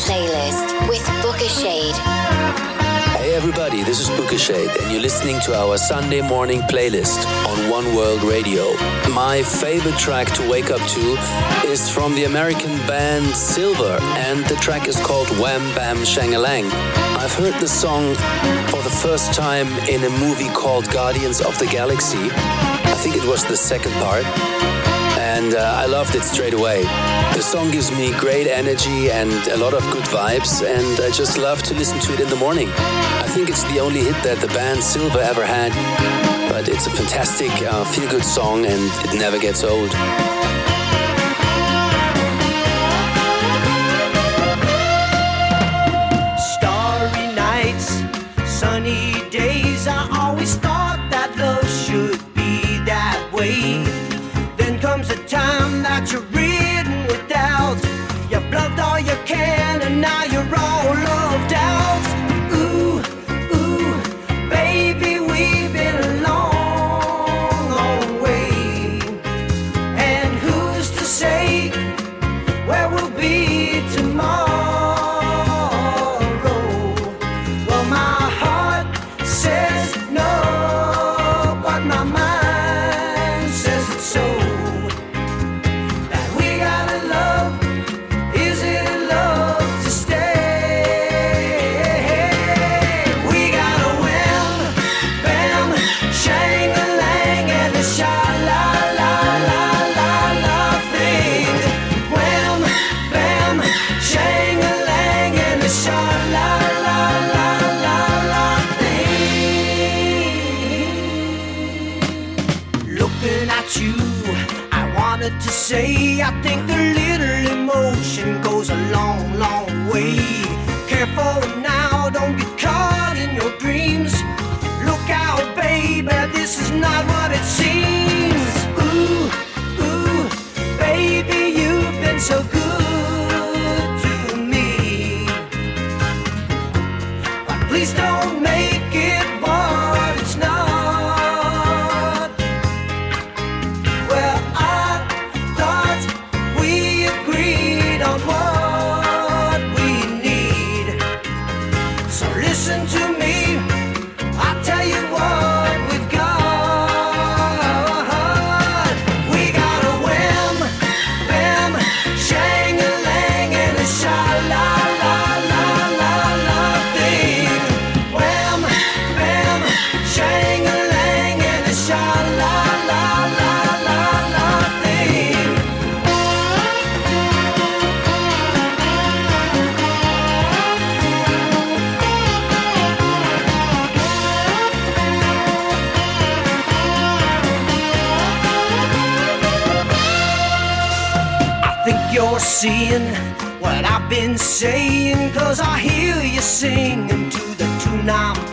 playlist with Booka Shade. Hey everybody, this is Booka Shade, and you're listening to our Sunday morning playlist on One World Radio. My favorite track to wake up to is from the American band Silver, and the track is called Wham Bam Shangalang. I've heard the song for the first time in a movie called Guardians of the Galaxy. I think it was the second part and uh, I loved it straight away. The song gives me great energy and a lot of good vibes, and I just love to listen to it in the morning. I think it's the only hit that the band Silver ever had, but it's a fantastic, uh, feel good song and it never gets old. You, I wanted to say I think a little emotion goes a long, long way. Careful now, don't get caught in your dreams. Look out, baby, this is not what it seems.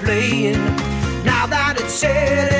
Playing. Now that it's said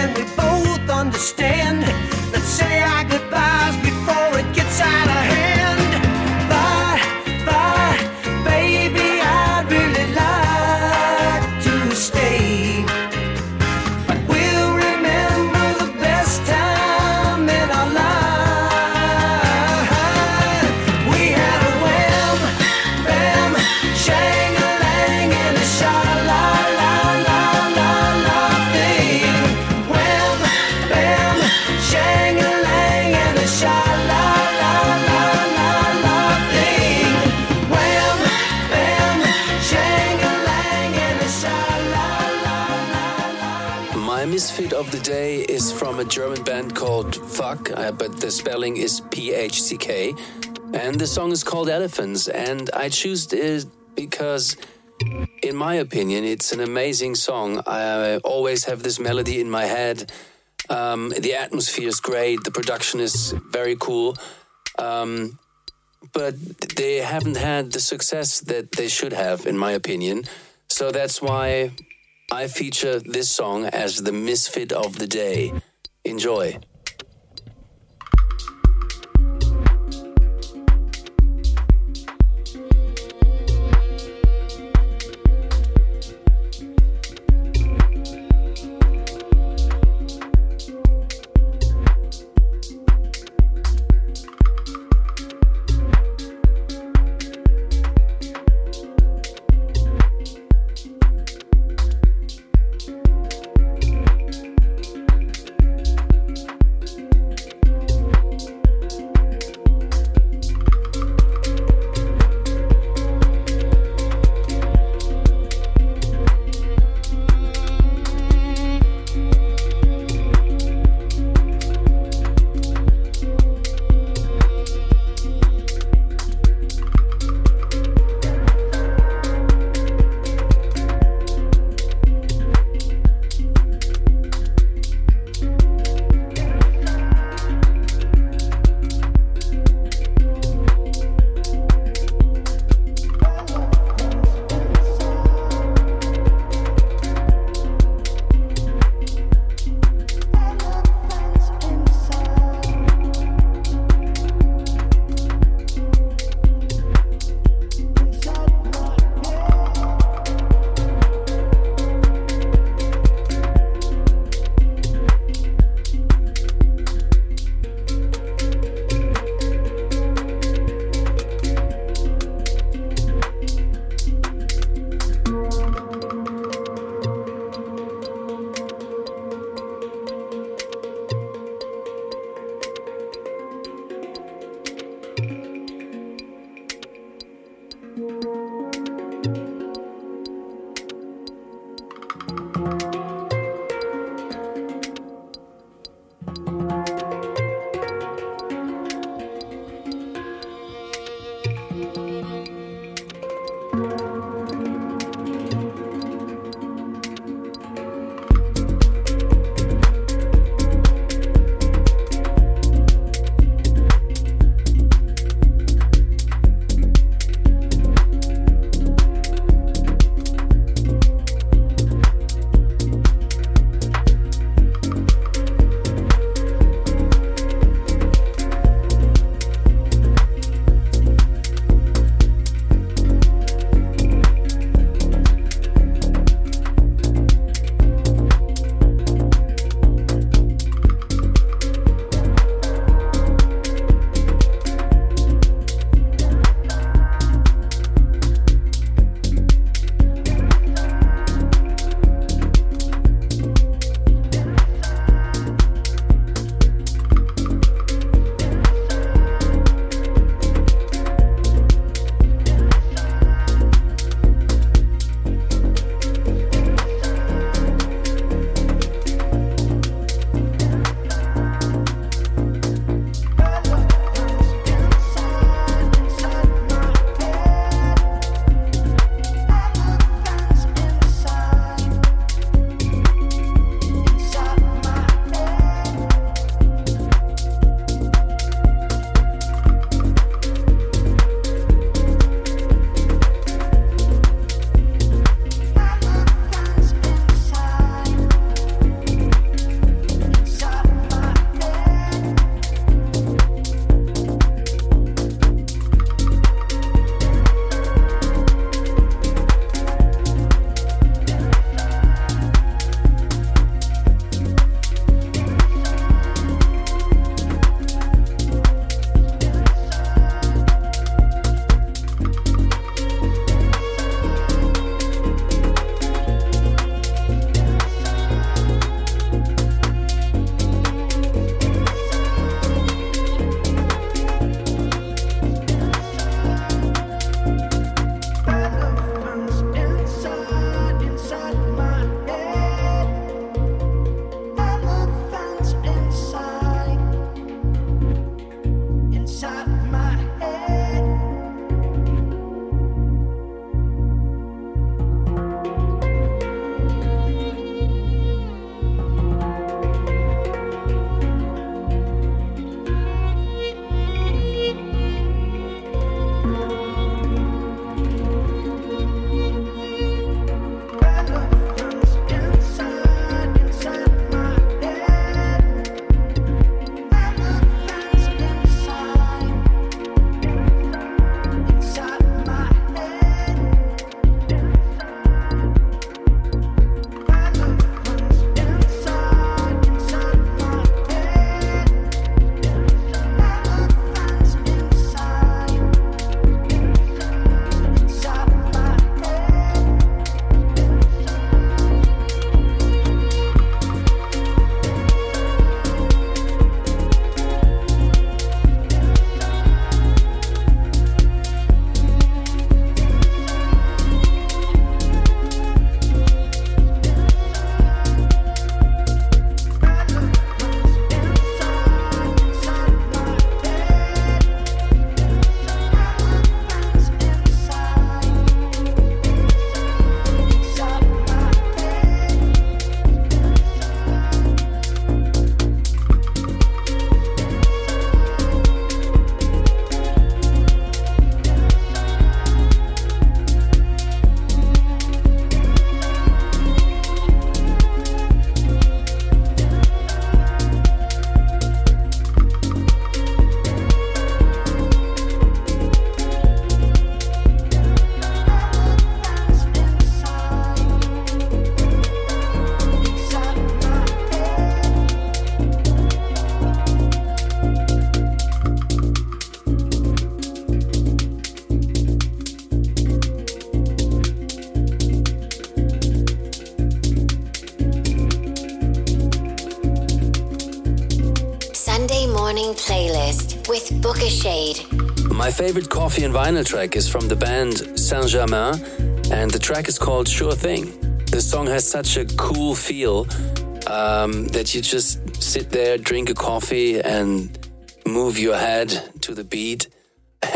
misfit of the day is from a German band called Fuck, uh, but the spelling is P H C K. And the song is called Elephants. And I choose it because, in my opinion, it's an amazing song. I always have this melody in my head. Um, the atmosphere is great, the production is very cool. Um, but they haven't had the success that they should have, in my opinion. So that's why I feature this song as the misfit of the day. Enjoy. Playlist with Booka Shade. My favorite coffee and vinyl track is from the band Saint Germain, and the track is called Sure Thing. The song has such a cool feel um, that you just sit there, drink a coffee, and move your head to the beat.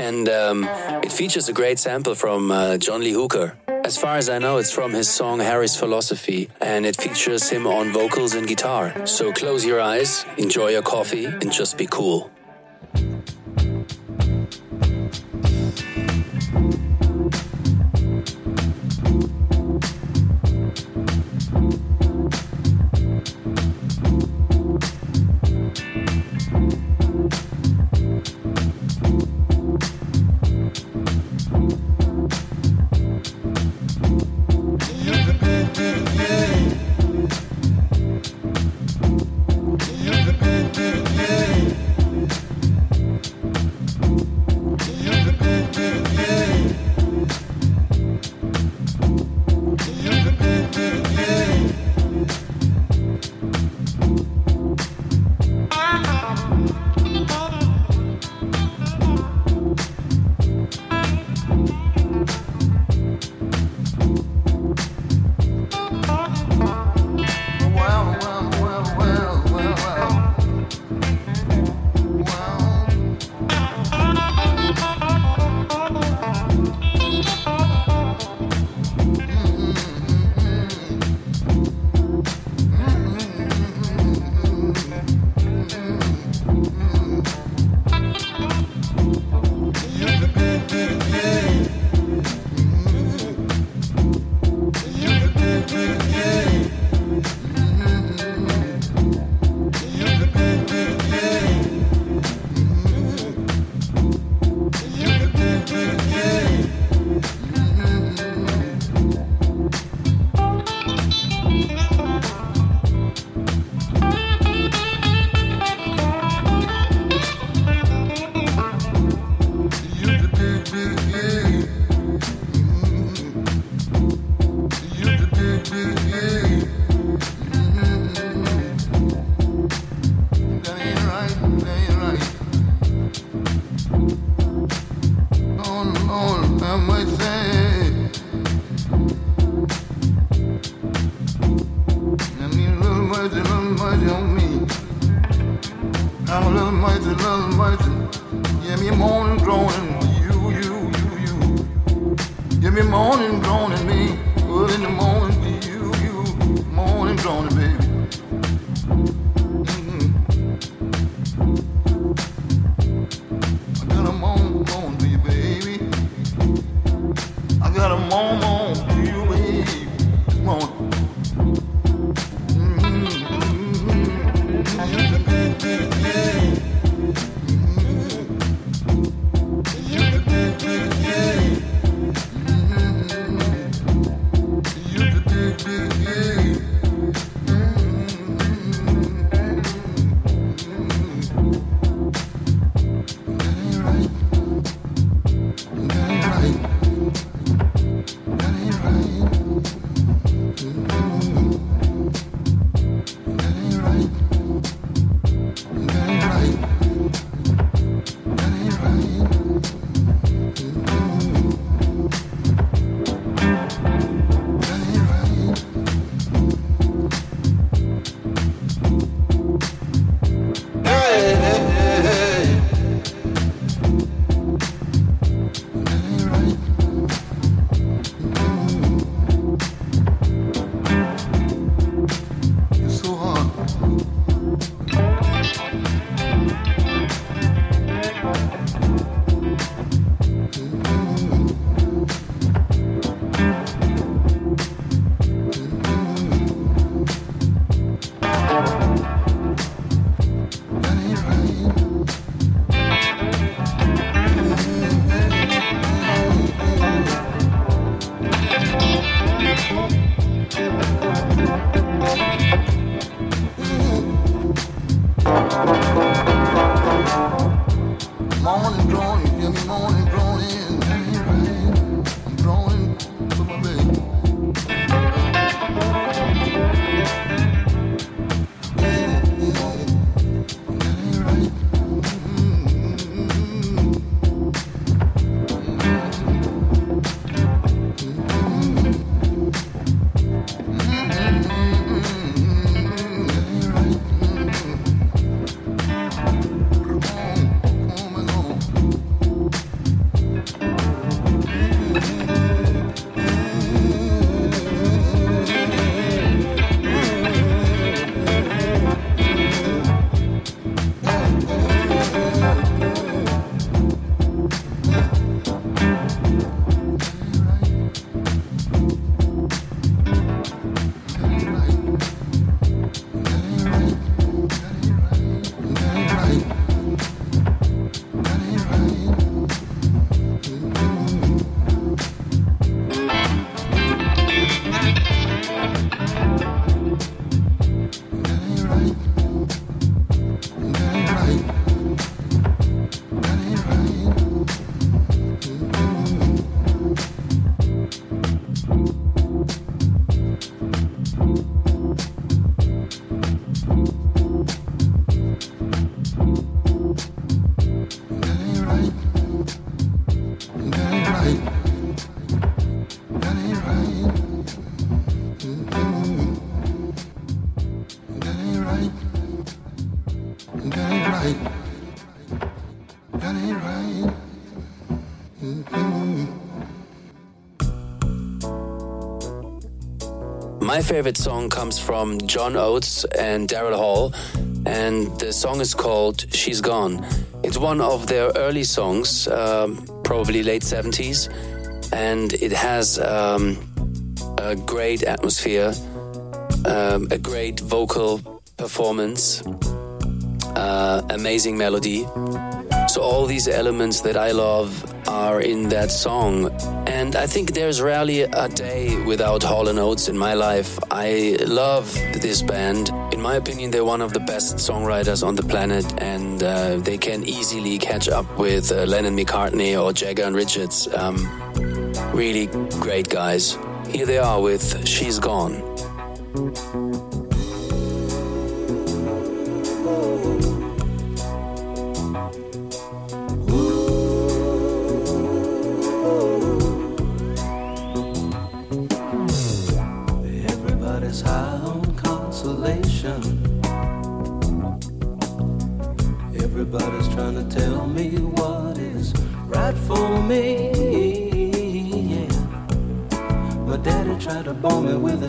And um, it features a great sample from uh, John Lee Hooker. As far as I know, it's from his song Harry's Philosophy, and it features him on vocals and guitar. So close your eyes, enjoy your coffee, and just be cool. My favorite song comes from John Oates and Daryl Hall, and the song is called She's Gone. It's one of their early songs, um, probably late 70s, and it has um, a great atmosphere, um, a great vocal performance, uh, amazing melody. So, all these elements that I love are in that song. And I think there's rarely a day without Hall & Oates in my life. I love this band. In my opinion, they're one of the best songwriters on the planet, and uh, they can easily catch up with uh, Lennon McCartney or Jagger and Richards. Um, really great guys. Here they are with She's Gone.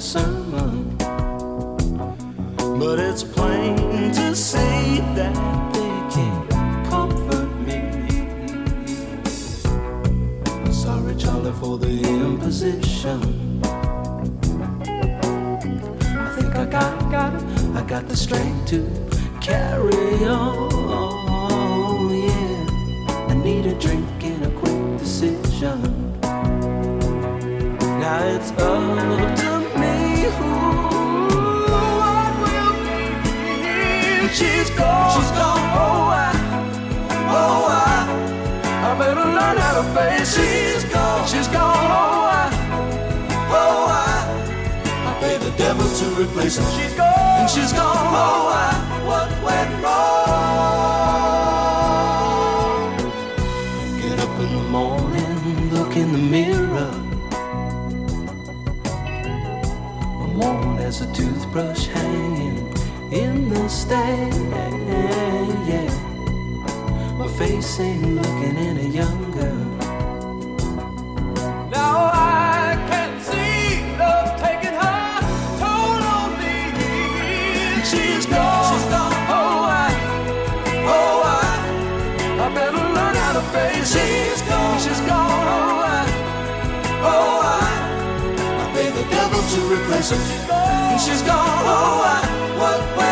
Sermon. She's gone. Oh, I, oh, I, I pay the devil to replace her. She's. She's gone. Oh, I, what went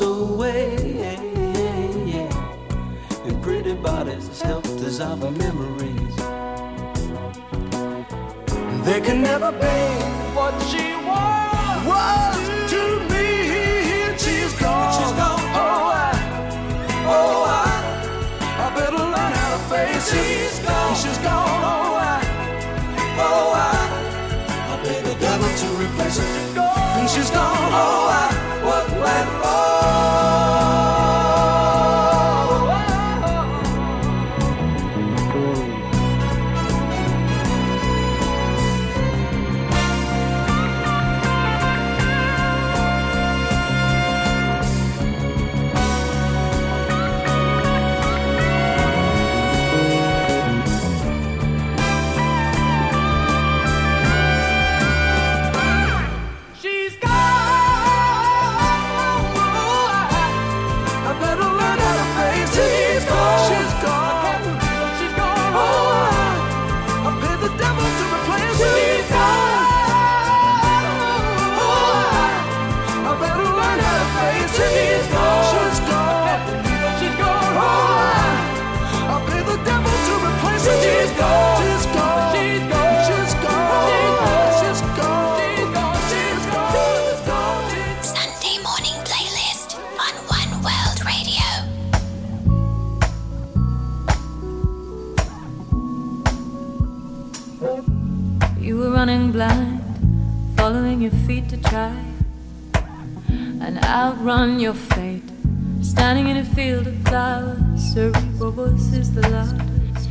us away. And pretty bodies helped us our memories. They can never be what she was. To me. She's gone. Oh, I. Oh, I. I better learn how to face. She's gone. She's gone. Oh, I. Oh, I. I pay the devil to replace her. She's gone. Oh, I. outrun your fate. Standing in a field of flowers, cerebral voice is the loudest,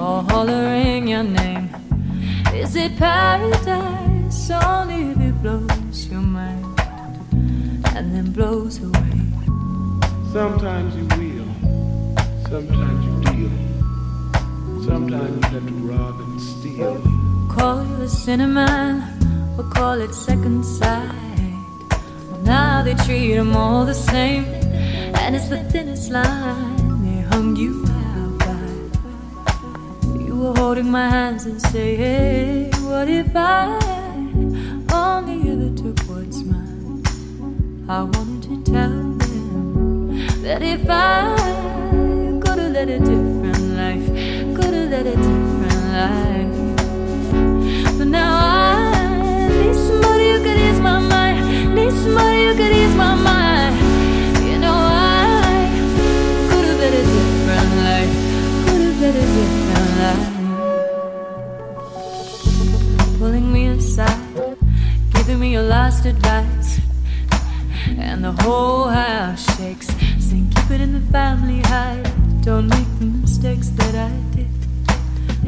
or hollering your name. Is it paradise? Only if it blows your mind and then blows away. Sometimes you will, sometimes you deal, sometimes you have to rob and steal. Call you a cinnamon, or call it second sight. They treat them all the same, and it's the thinnest line they hung you out by. You were holding my hands and say, Hey, what if I only ever took what's mine? I wanted to tell them that if I could have led a different life, could have led a different life. But now I need somebody who could ease my mind, need somebody who could advice. And the whole house shakes, saying keep it in the family hide. Don't make the mistakes that I did,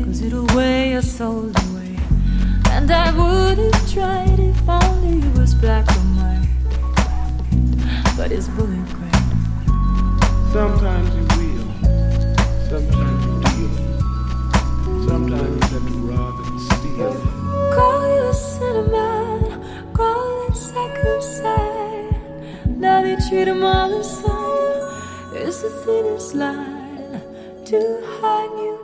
cause it'll weigh your soul away. And I would have tried if only it was black or white. But it's bullet gray. Sometimes you will, sometimes you deal, sometimes you have to rob and steal. Call you cinnamon, Same. It's the thinnest line to hang you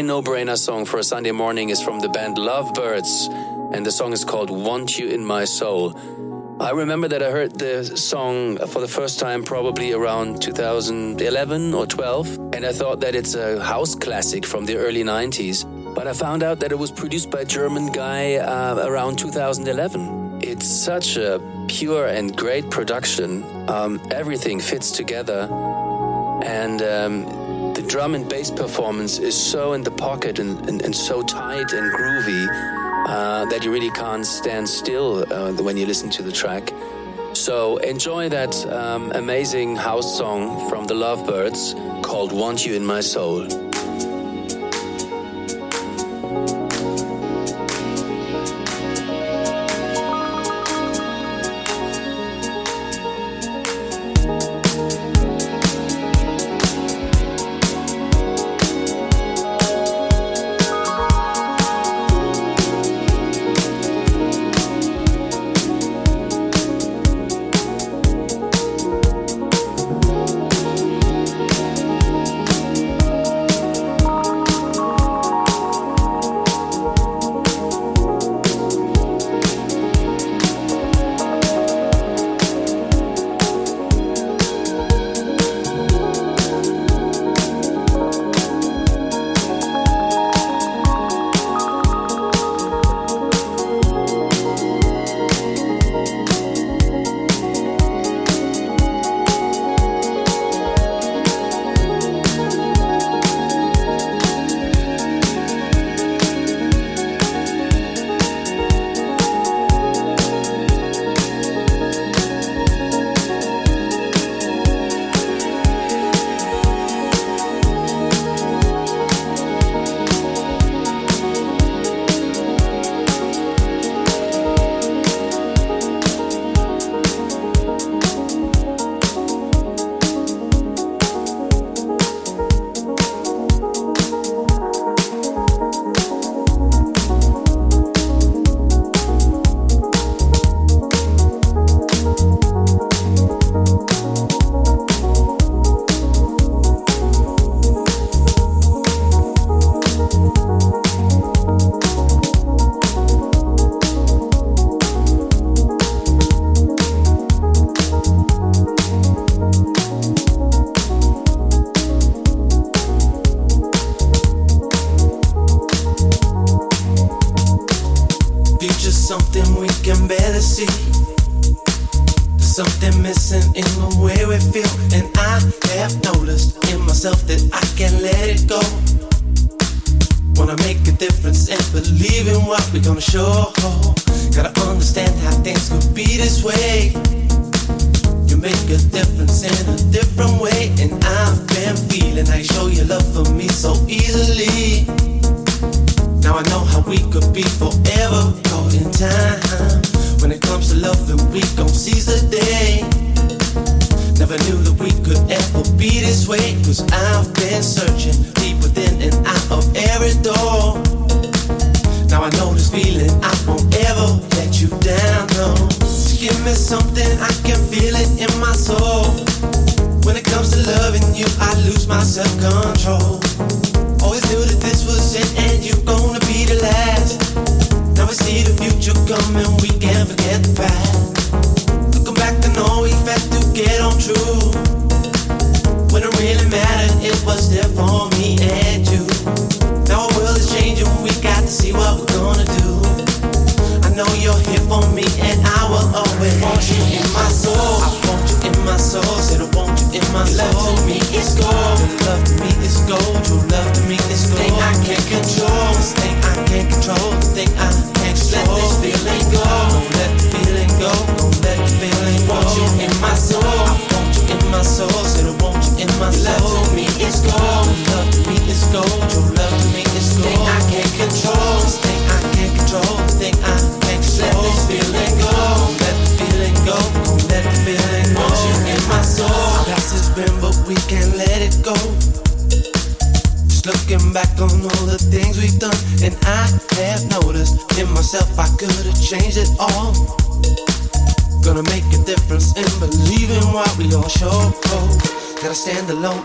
My no brainer song for a Sunday morning is from the band Lovebirds, and the song is called Want You in My Soul. I remember that I heard the song for the first time probably around 2011 or 12, and I thought that it's a house classic from the early 90s. But I found out that it was produced by a German guy uh, around 2011. It's such a pure and great production. Um, everything fits together and um, the drum and bass performance is so in the pocket and, and, and so tight and groovy uh, that you really can't stand still uh, when you listen to the track. So enjoy that um, amazing house song from the Lovebirds called Want You in My Soul.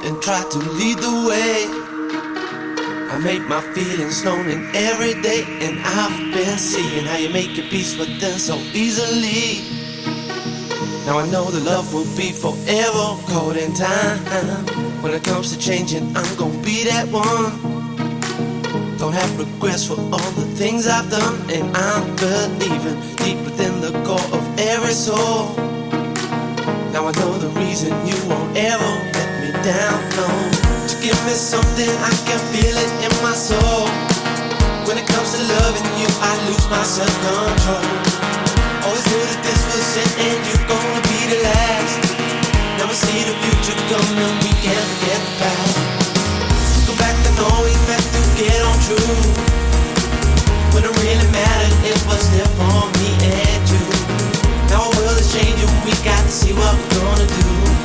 And try to lead the way. I make my feelings known in every day, and I've been seeing how you make your peace with them so easily. Now I know the love will be forever caught in time. When it comes to changing, I'm gonna be that one. Don't have regrets for all the things I've done, and I'm believing deep within the core of every soul. Now I know the reason you won't ever down, no. To give me something, I can feel it in my soul. When it comes to loving you, I lose my self-control. Always knew that this was it, and you're gonna be the last. Now we see the future coming, we can't forget the past. Go back to know we had to get on true. When it really mattered, it was there for me and you. Now our world is changing, we got to see what we're gonna do.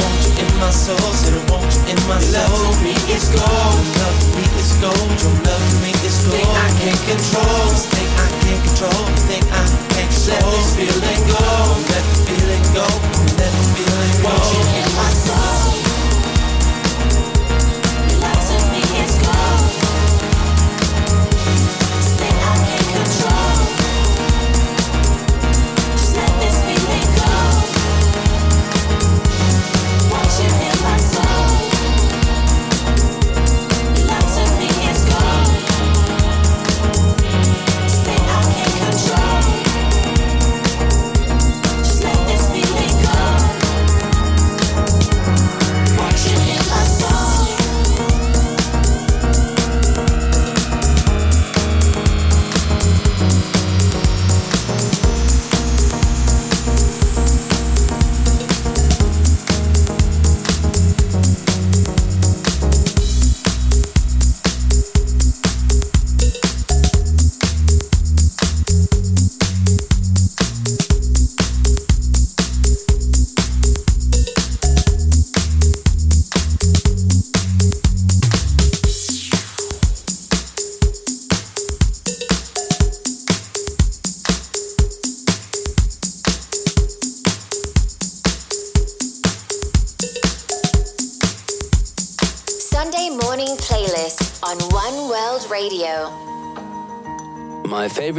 in my soul, said I want you in my soul. Love to me is gold, love to me is gold. True love to me is gold. Thing I can't control, thing I can't control, thing I can't control. Let this feeling go, let the feeling go, let the feeling go. Want you in my soul.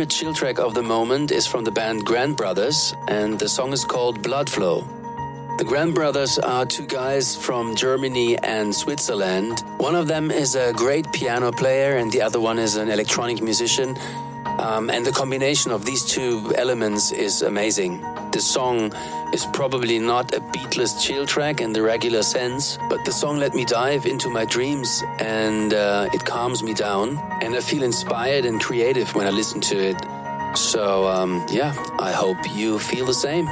Favorite chill track of the moment is from the band Grand Brothers, and the song is called Blood Flow. The Grand Brothers are two guys from Germany and Switzerland. One of them is a great piano player, and the other one is an electronic musician. Um, and the combination of these two elements is amazing. The song is probably not a beatless chill track in the regular sense, but the song let me dive into my dreams and uh, it calms me down. And I feel inspired and creative when I listen to it. So, um, yeah, I hope you feel the same.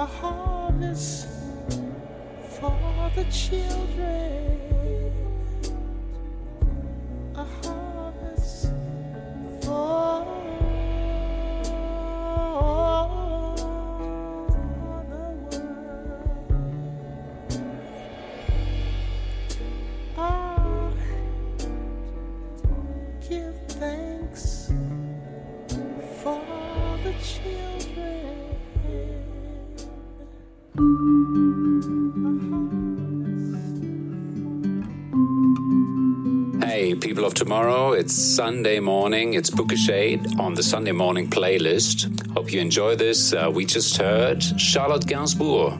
A harvest for the children. It's Sunday morning. It's Booka Shade on the Sunday morning playlist. Hope you enjoy this. Uh, we just heard Charlotte Gainsbourg.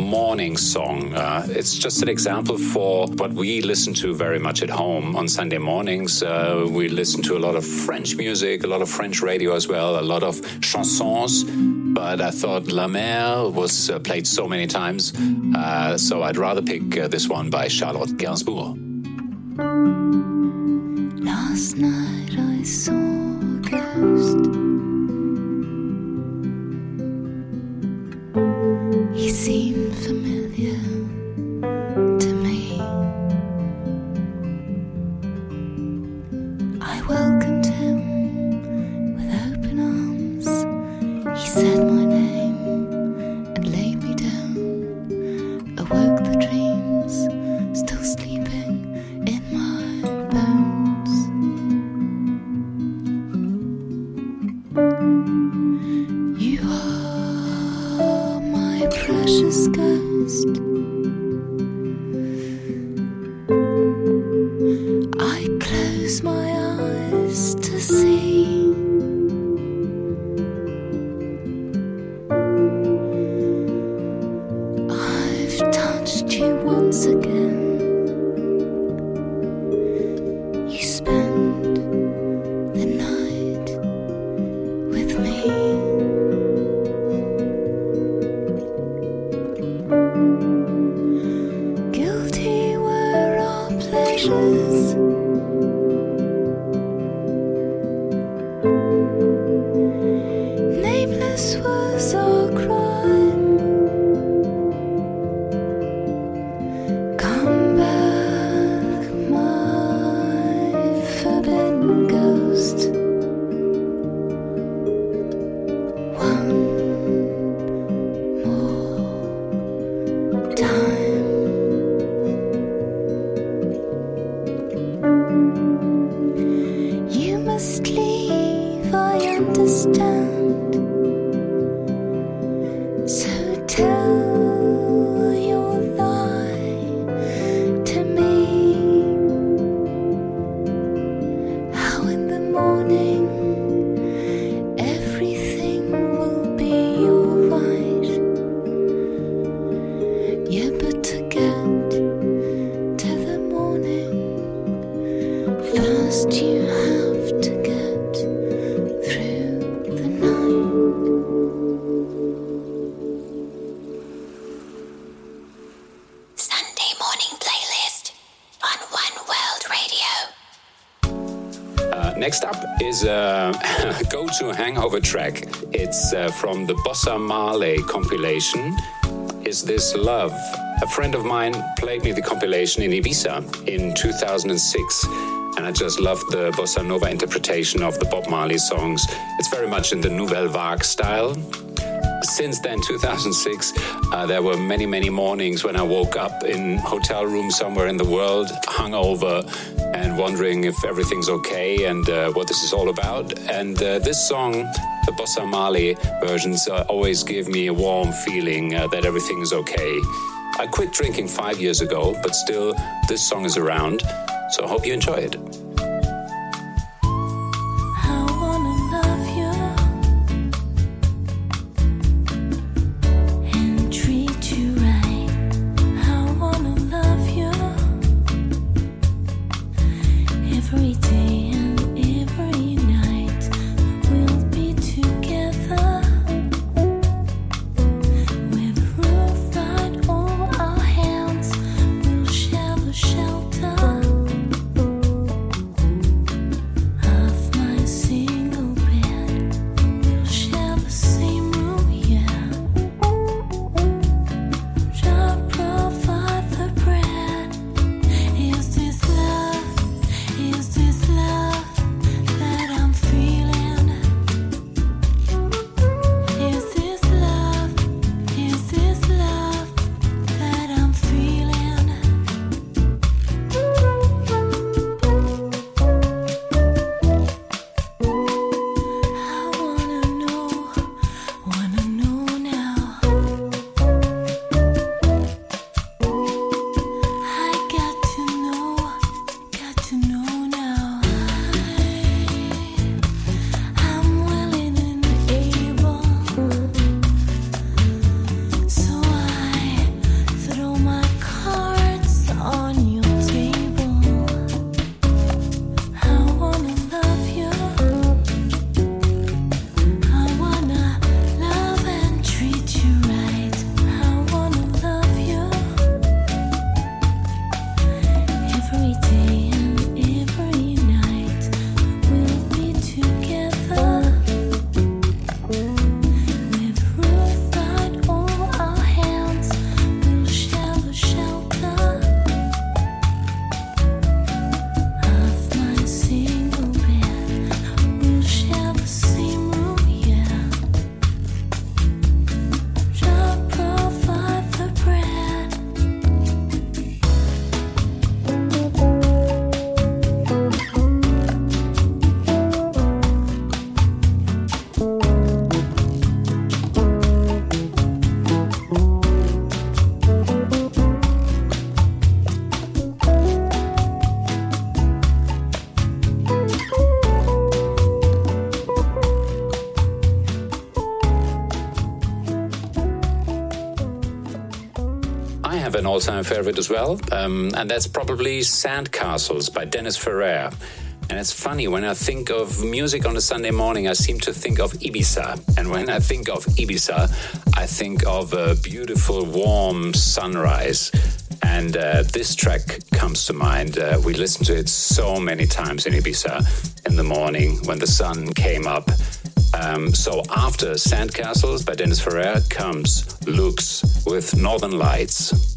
Morning song. Uh, it's just an example for what we listen to very much at home on Sunday mornings. Uh, we listen to a lot of French music, a lot of French radio as well, a lot of chansons. But I thought La Mer was uh, played so many times, uh, so I'd rather pick uh, this one by Charlotte Gainsbourg. From the Bossa Marley compilation. Is This Love? A friend of mine played me the compilation in Ibiza in 2006. And I just loved the bossa nova interpretation of the Bob Marley songs. It's very much in the Nouvelle Vague style. Since then, 2006, uh, there were many, many mornings when I woke up in hotel room somewhere in the world, hungover, and wondering if everything's okay and uh, what this is all about. And uh, this song, the Bossa Marley versions, uh, always give me a warm feeling uh, that everything is okay. I quit drinking five years ago, but still, this song is around. So I hope you enjoy it. An all-time favorite as well, um, and that's probably Sandcastles by Dennis Ferrer. And it's funny, when I think of music on a Sunday morning, I seem to think of Ibiza. And when I think of Ibiza, I think of a beautiful, warm sunrise. And uh, this track comes to mind. Uh, we listened to it so many times in Ibiza in the morning when the sun came up. Um, so after Sandcastles by Dennis Ferrer comes Lux with Northern Lights.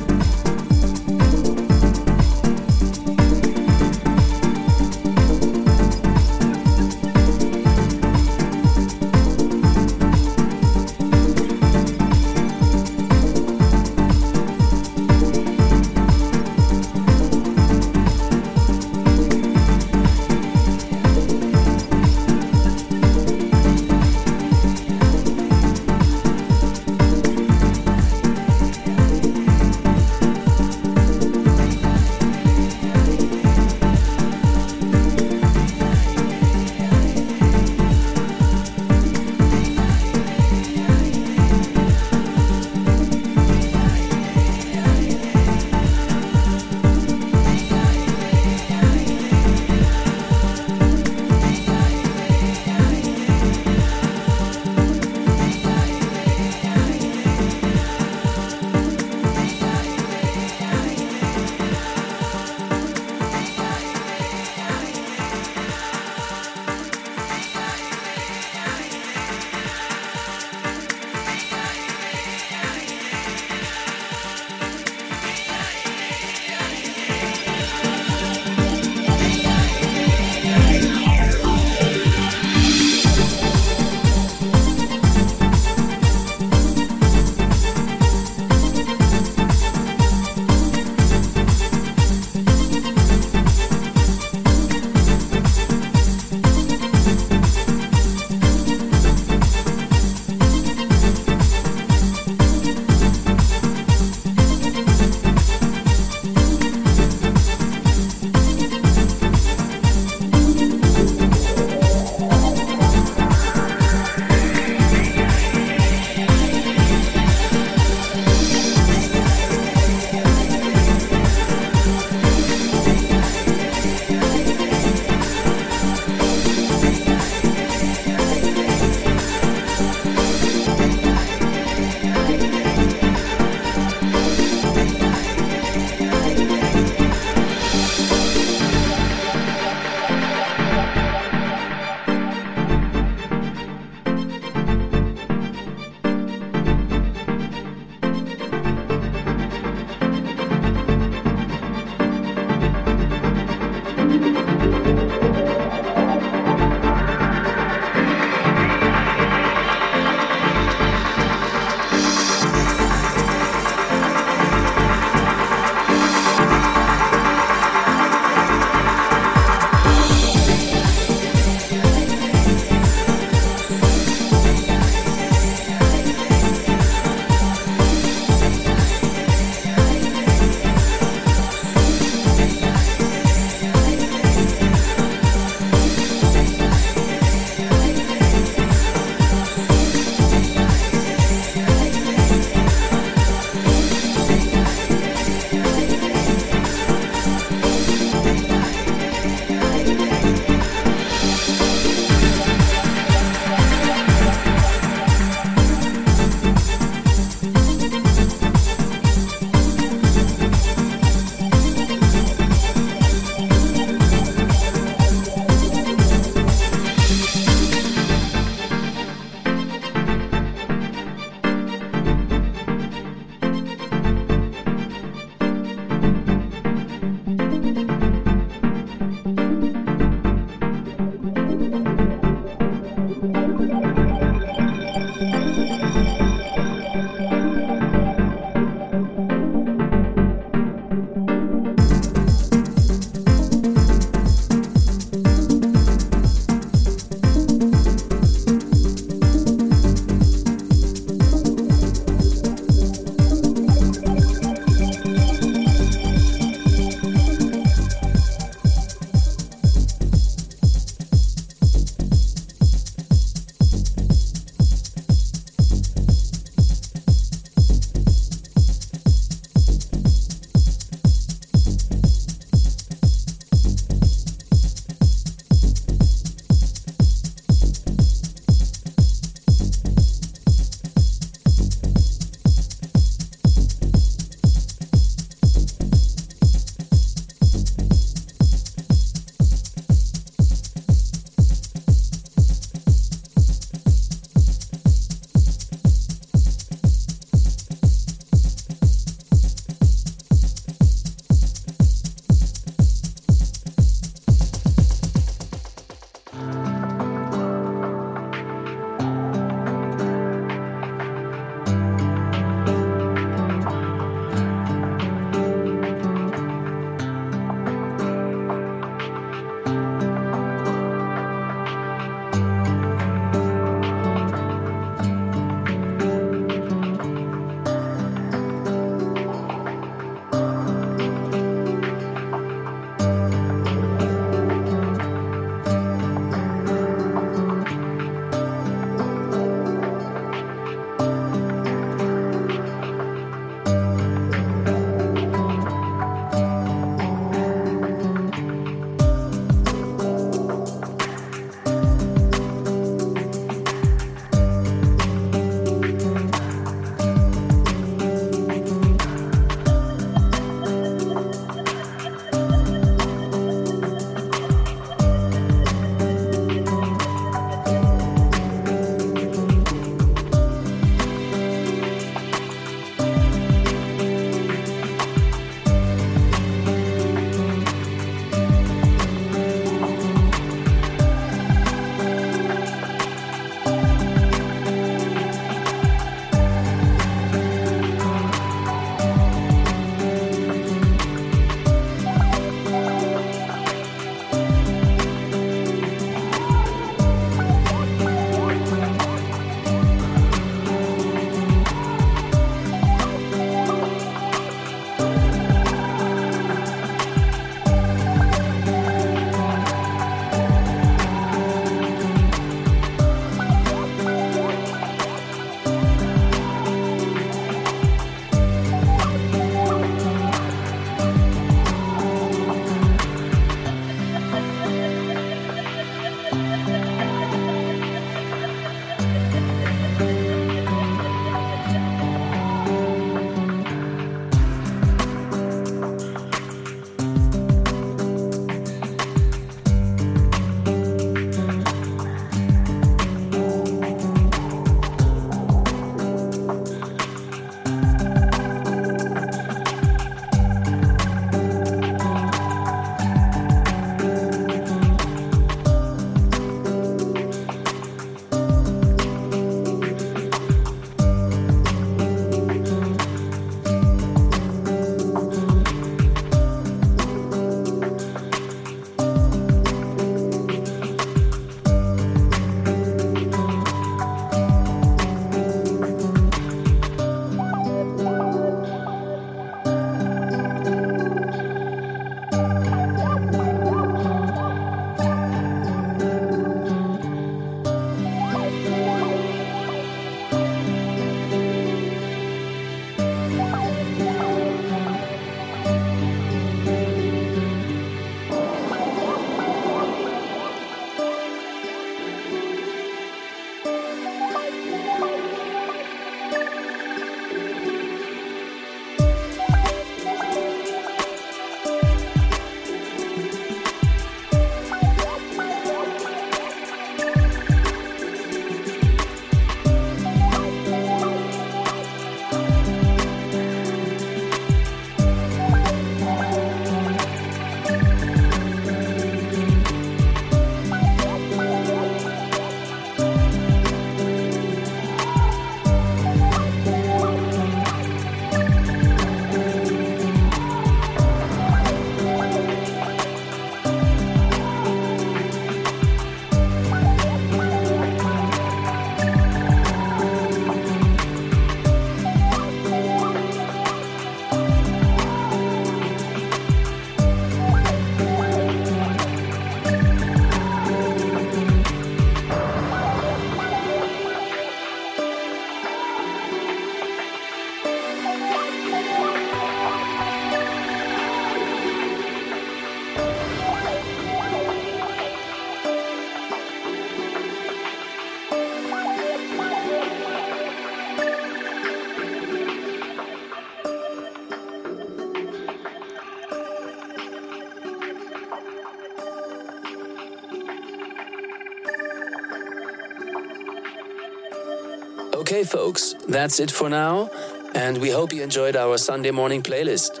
Folks, that's it for now, and we hope you enjoyed our Sunday morning playlist.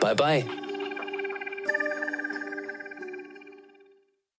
Bye bye.